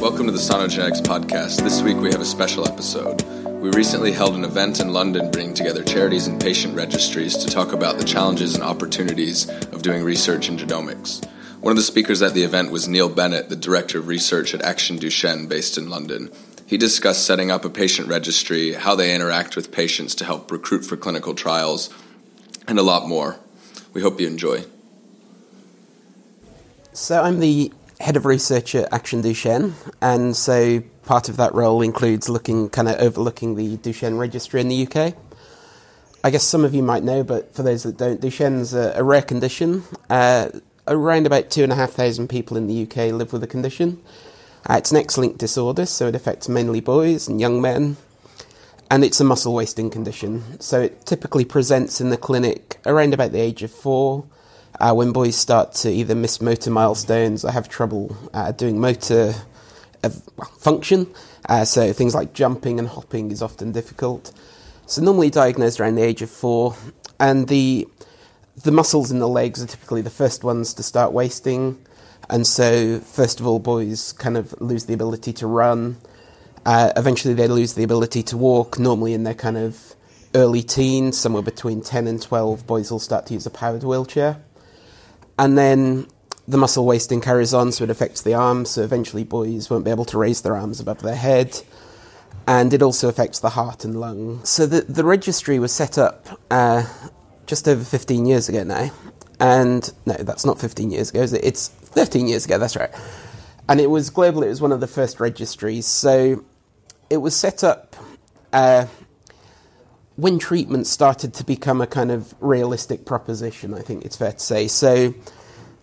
Welcome to the Sano Genetics podcast. This week we have a special episode. We recently held an event in London bringing together charities and patient registries to talk about the challenges and opportunities of doing research in genomics. One of the speakers at the event was Neil Bennett, the Director of Research at Action Duchenne based in London. He discussed setting up a patient registry, how they interact with patients to help recruit for clinical trials, and a lot more. We hope you enjoy. So, I'm the head of research at Action Duchenne, and so part of that role includes looking, kind of overlooking the Duchenne registry in the UK. I guess some of you might know, but for those that don't, Duchenne's a, a rare condition. Uh, around about two and a half thousand people in the UK live with the condition. Uh, it's an X-linked disorder, so it affects mainly boys and young men, and it's a muscle wasting condition. So it typically presents in the clinic around about the age of four, uh, when boys start to either miss motor milestones or have trouble uh, doing motor uh, function. Uh, so things like jumping and hopping is often difficult. So normally diagnosed around the age of four, and the the muscles in the legs are typically the first ones to start wasting. And so, first of all, boys kind of lose the ability to run. Uh, eventually, they lose the ability to walk. Normally, in their kind of early teens, somewhere between 10 and 12, boys will start to use a powered wheelchair. And then the muscle wasting carries on, so it affects the arms. So, eventually, boys won't be able to raise their arms above their head. And it also affects the heart and lung. So, the, the registry was set up uh, just over 15 years ago now. And no, that's not 15 years ago, it's 13 years ago, that's right. And it was global, it was one of the first registries. So it was set up uh, when treatment started to become a kind of realistic proposition, I think it's fair to say. So,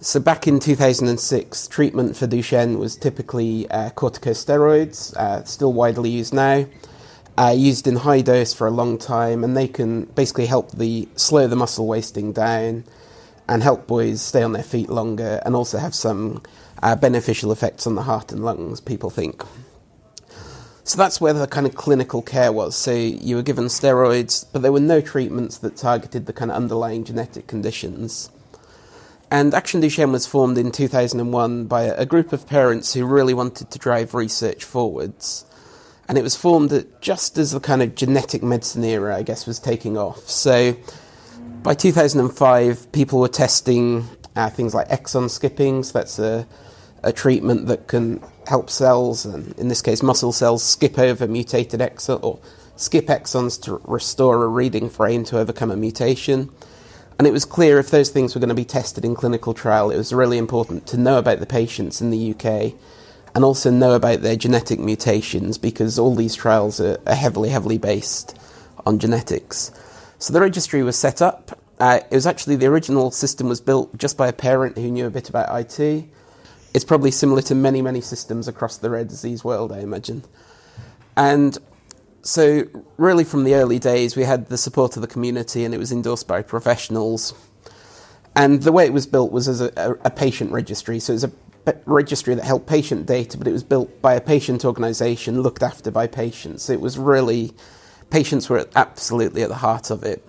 so back in 2006, treatment for Duchenne was typically uh, corticosteroids, uh, still widely used now uh, used in high dose for a long time, and they can basically help the slow the muscle wasting down and help boys stay on their feet longer, and also have some uh, beneficial effects on the heart and lungs. People think. So that's where the kind of clinical care was. So you were given steroids, but there were no treatments that targeted the kind of underlying genetic conditions. And Action Duchenne was formed in 2001 by a group of parents who really wanted to drive research forwards and it was formed just as the kind of genetic medicine era, I guess, was taking off. So by 2005, people were testing uh, things like exon skipping. So that's a, a treatment that can help cells, and in this case, muscle cells, skip over mutated exon or skip exons to restore a reading frame to overcome a mutation. And it was clear if those things were going to be tested in clinical trial, it was really important to know about the patients in the UK and also know about their genetic mutations because all these trials are, are heavily, heavily based on genetics. So the registry was set up. Uh, it was actually the original system was built just by a parent who knew a bit about IT. It's probably similar to many, many systems across the rare disease world, I imagine. And so, really, from the early days, we had the support of the community and it was endorsed by professionals. And the way it was built was as a, a patient registry. So it was a registry that held patient data, but it was built by a patient organisation, looked after by patients. It was really, patients were absolutely at the heart of it.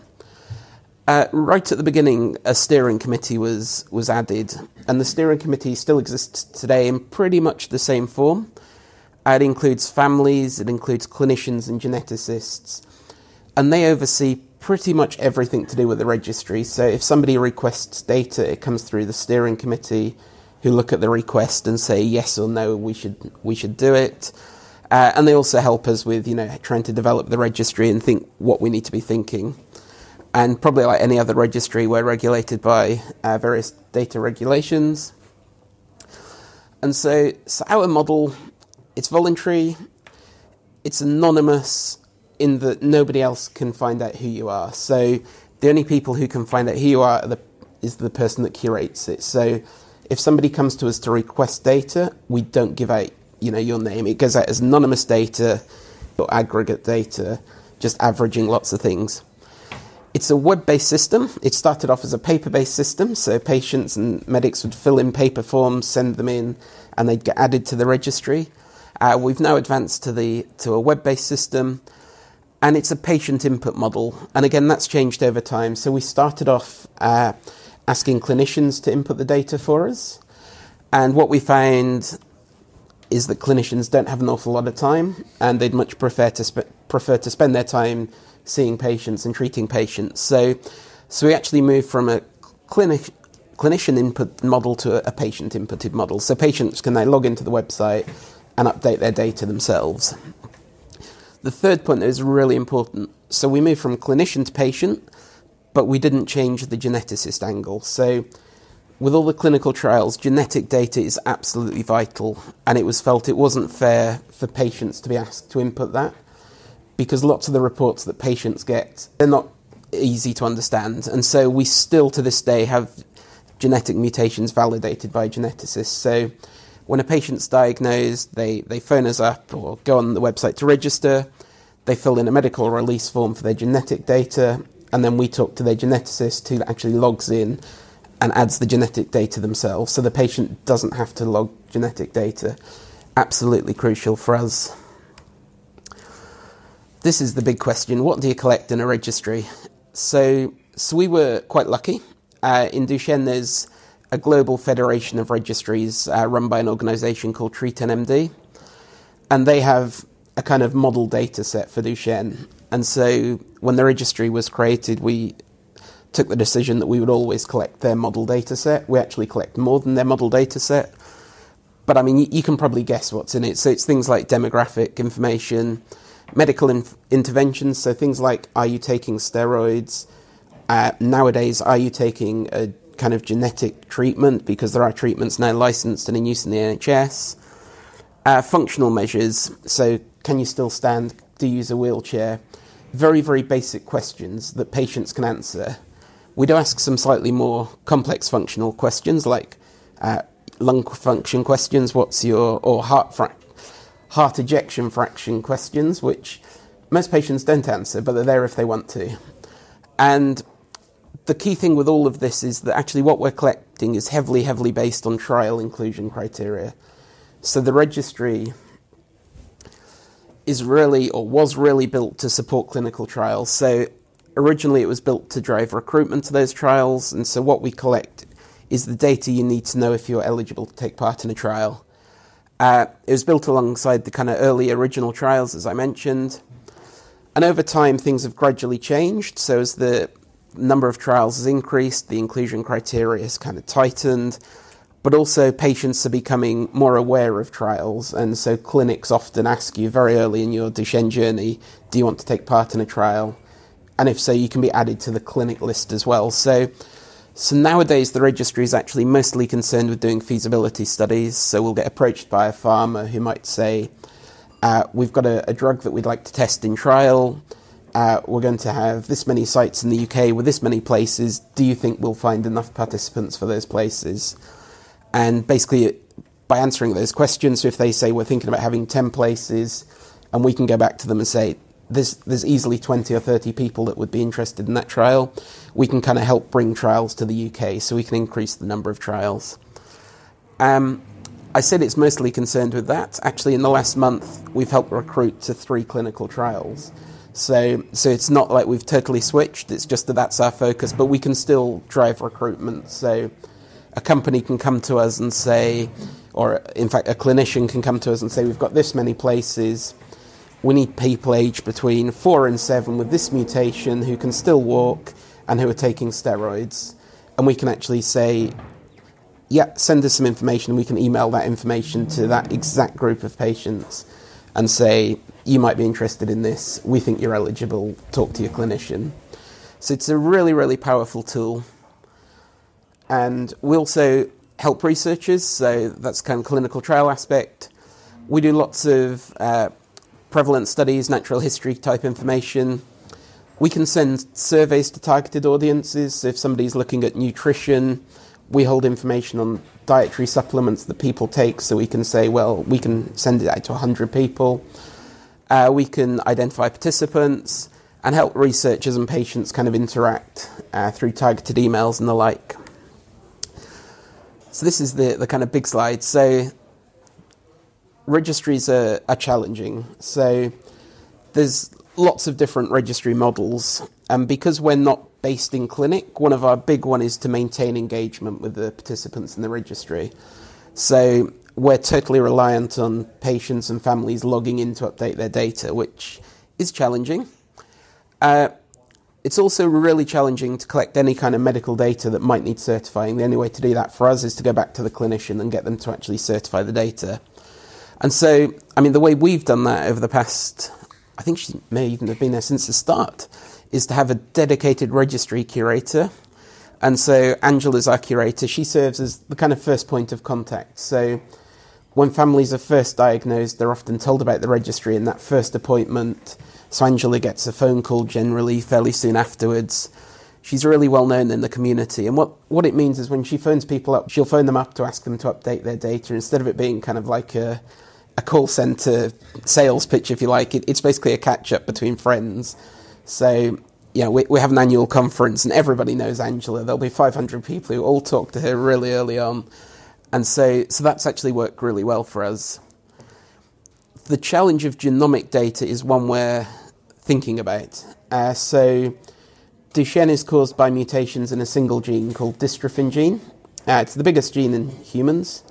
Uh, right at the beginning, a steering committee was, was added, and the steering committee still exists today in pretty much the same form. Uh, it includes families, it includes clinicians and geneticists, and they oversee pretty much everything to do with the registry. So if somebody requests data, it comes through the steering committee who look at the request and say yes or no, we should we should do it. Uh, and they also help us with you know trying to develop the registry and think what we need to be thinking. And probably like any other registry, we're regulated by uh, various data regulations. And so, so our model, it's voluntary, it's anonymous in that nobody else can find out who you are. So the only people who can find out who you are, are the, is the person that curates it. So if somebody comes to us to request data, we don't give out, you know, your name. It goes out as anonymous data or aggregate data, just averaging lots of things. It's a web-based system. It started off as a paper-based system, so patients and medics would fill in paper forms, send them in, and they'd get added to the registry. Uh, we've now advanced to the to a web-based system, and it's a patient input model. And again, that's changed over time. So we started off. Uh, asking clinicians to input the data for us. And what we found is that clinicians don't have an awful lot of time, and they'd much prefer to sp- prefer to spend their time seeing patients and treating patients. So, so we actually moved from a clinic clinician input model to a patient inputted model. So patients can now log into the website and update their data themselves. The third point is really important. So we moved from clinician to patient, but we didn't change the geneticist angle. So with all the clinical trials, genetic data is absolutely vital, and it was felt it wasn't fair for patients to be asked to input that because lots of the reports that patients get they're not easy to understand, and so we still to this day have genetic mutations validated by geneticists. So when a patient's diagnosed, they, they phone us up or go on the website to register. They fill in a medical release form for their genetic data, and then we talk to their geneticist who actually logs in and adds the genetic data themselves. So the patient doesn't have to log genetic data. Absolutely crucial for us. This is the big question what do you collect in a registry? So, so we were quite lucky. Uh, in Duchenne, there's a global federation of registries uh, run by an organisation called TreatNMD, and they have a kind of model data set for Duchenne. And so when the registry was created, we took the decision that we would always collect their model data set. We actually collect more than their model data set. But I mean, you can probably guess what's in it. So it's things like demographic information, medical inf- interventions, so things like are you taking steroids? Uh, nowadays, are you taking a kind of genetic treatment because there are treatments now licensed and in use in the NHS. Uh, functional measures, so can you still stand? Do you use a wheelchair? Very, very basic questions that patients can answer. We do ask some slightly more complex functional questions like uh, lung function questions, what's your, or heart, fra- heart ejection fraction questions, which most patients don't answer, but they're there if they want to. And the key thing with all of this is that actually what we're collecting is heavily, heavily based on trial inclusion criteria. So the registry is really, or was really built to support clinical trials. So originally it was built to drive recruitment to those trials, and so what we collect is the data you need to know if you're eligible to take part in a trial. Uh, it was built alongside the kind of early original trials, as I mentioned. And over time, things have gradually changed. So, as the number of trials has increased, the inclusion criteria has kind of tightened, but also patients are becoming more aware of trials. And so clinics often ask you very early in your Duchenne journey, do you want to take part in a trial? And if so, you can be added to the clinic list as well. So, so nowadays, the registry is actually mostly concerned with doing feasibility studies. So we'll get approached by a pharma who might say, uh, We've got a, a drug that we'd like to test in trial uh, we're going to have this many sites in the UK with this many places. Do you think we'll find enough participants for those places? And basically, by answering those questions, if they say we're thinking about having 10 places, and we can go back to them and say, there's, there's easily 20 or 30 people that would be interested in that trial, we can kind of help bring trials to the UK so we can increase the number of trials. Um, I said it's mostly concerned with that. Actually, in the last month, we've helped recruit to three clinical trials. So, so it's not like we've totally switched. It's just that that's our focus, but we can still drive recruitment. So, a company can come to us and say, or in fact, a clinician can come to us and say, we've got this many places. We need people aged between four and seven with this mutation who can still walk and who are taking steroids. And we can actually say, yeah, send us some information. We can email that information to that exact group of patients and say, you might be interested in this. We think you're eligible. Talk to your clinician. So it's a really, really powerful tool. And we also help researchers, so that's kind of clinical trial aspect. We do lots of uh, prevalent studies, natural history type information. We can send surveys to targeted audiences. If somebody's looking at nutrition, we hold information on dietary supplements that people take, so we can say, well, we can send it out to 100 people. Uh, we can identify participants and help researchers and patients kind of interact uh, through targeted emails and the like. So this is the, the kind of big slide. So registries are, are challenging. So there's lots of different registry models, and because we're not based in clinic, one of our big one is to maintain engagement with the participants in the registry. So we're totally reliant on patients and families logging in to update their data, which is challenging. Uh, it's also really challenging to collect any kind of medical data that might need certifying. The only way to do that for us is to go back to the clinician and get them to actually certify the data. And so, I mean, the way we've done that over the past, I think she may even have been there since the start, is to have a dedicated registry curator. And so Angela's our curator. She serves as the kind of first point of contact. So when families are first diagnosed, they're often told about the registry in that first appointment so Angela gets a phone call generally fairly soon afterwards. She's really well known in the community. And what, what it means is when she phones people up, she'll phone them up to ask them to update their data instead of it being kind of like a, a call center sales pitch, if you like. It, it's basically a catch up between friends. So, you know, we, we have an annual conference and everybody knows Angela. There'll be 500 people who all talk to her really early on. And so, so that's actually worked really well for us. The challenge of genomic data is one we're thinking about. Uh, so, Duchenne is caused by mutations in a single gene called dystrophin gene. Uh, it's the biggest gene in humans,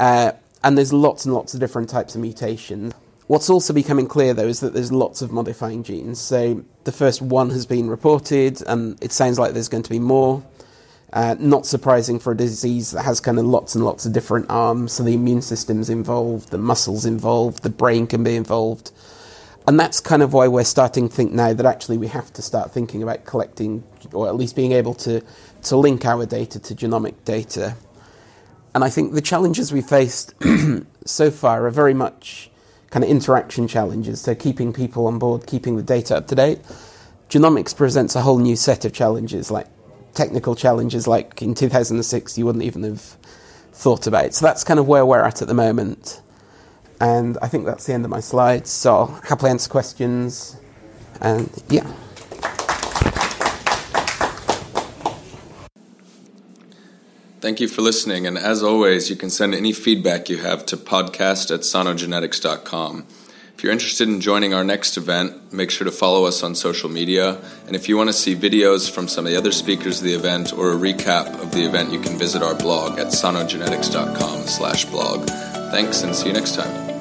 uh, and there's lots and lots of different types of mutations. What's also becoming clear, though, is that there's lots of modifying genes. So the first one has been reported, and it sounds like there's going to be more. Uh, not surprising for a disease that has kind of lots and lots of different arms. So the immune system's involved, the muscles involved, the brain can be involved. And that's kind of why we're starting to think now that actually we have to start thinking about collecting, or at least being able to, to link our data to genomic data. And I think the challenges we faced so far are very much kind of interaction challenges, so keeping people on board, keeping the data up to date. Genomics presents a whole new set of challenges, like technical challenges, like in 2006 you wouldn't even have thought about. So that's kind of where we're at at the moment. And I think that's the end of my slides. So I'll happily answer questions. And yeah. Thank you for listening. And as always, you can send any feedback you have to podcast at sanogenetics.com. If you're interested in joining our next event, make sure to follow us on social media. And if you want to see videos from some of the other speakers of the event or a recap of the event, you can visit our blog at sanogenetics.com slash blog. Thanks and see you next time.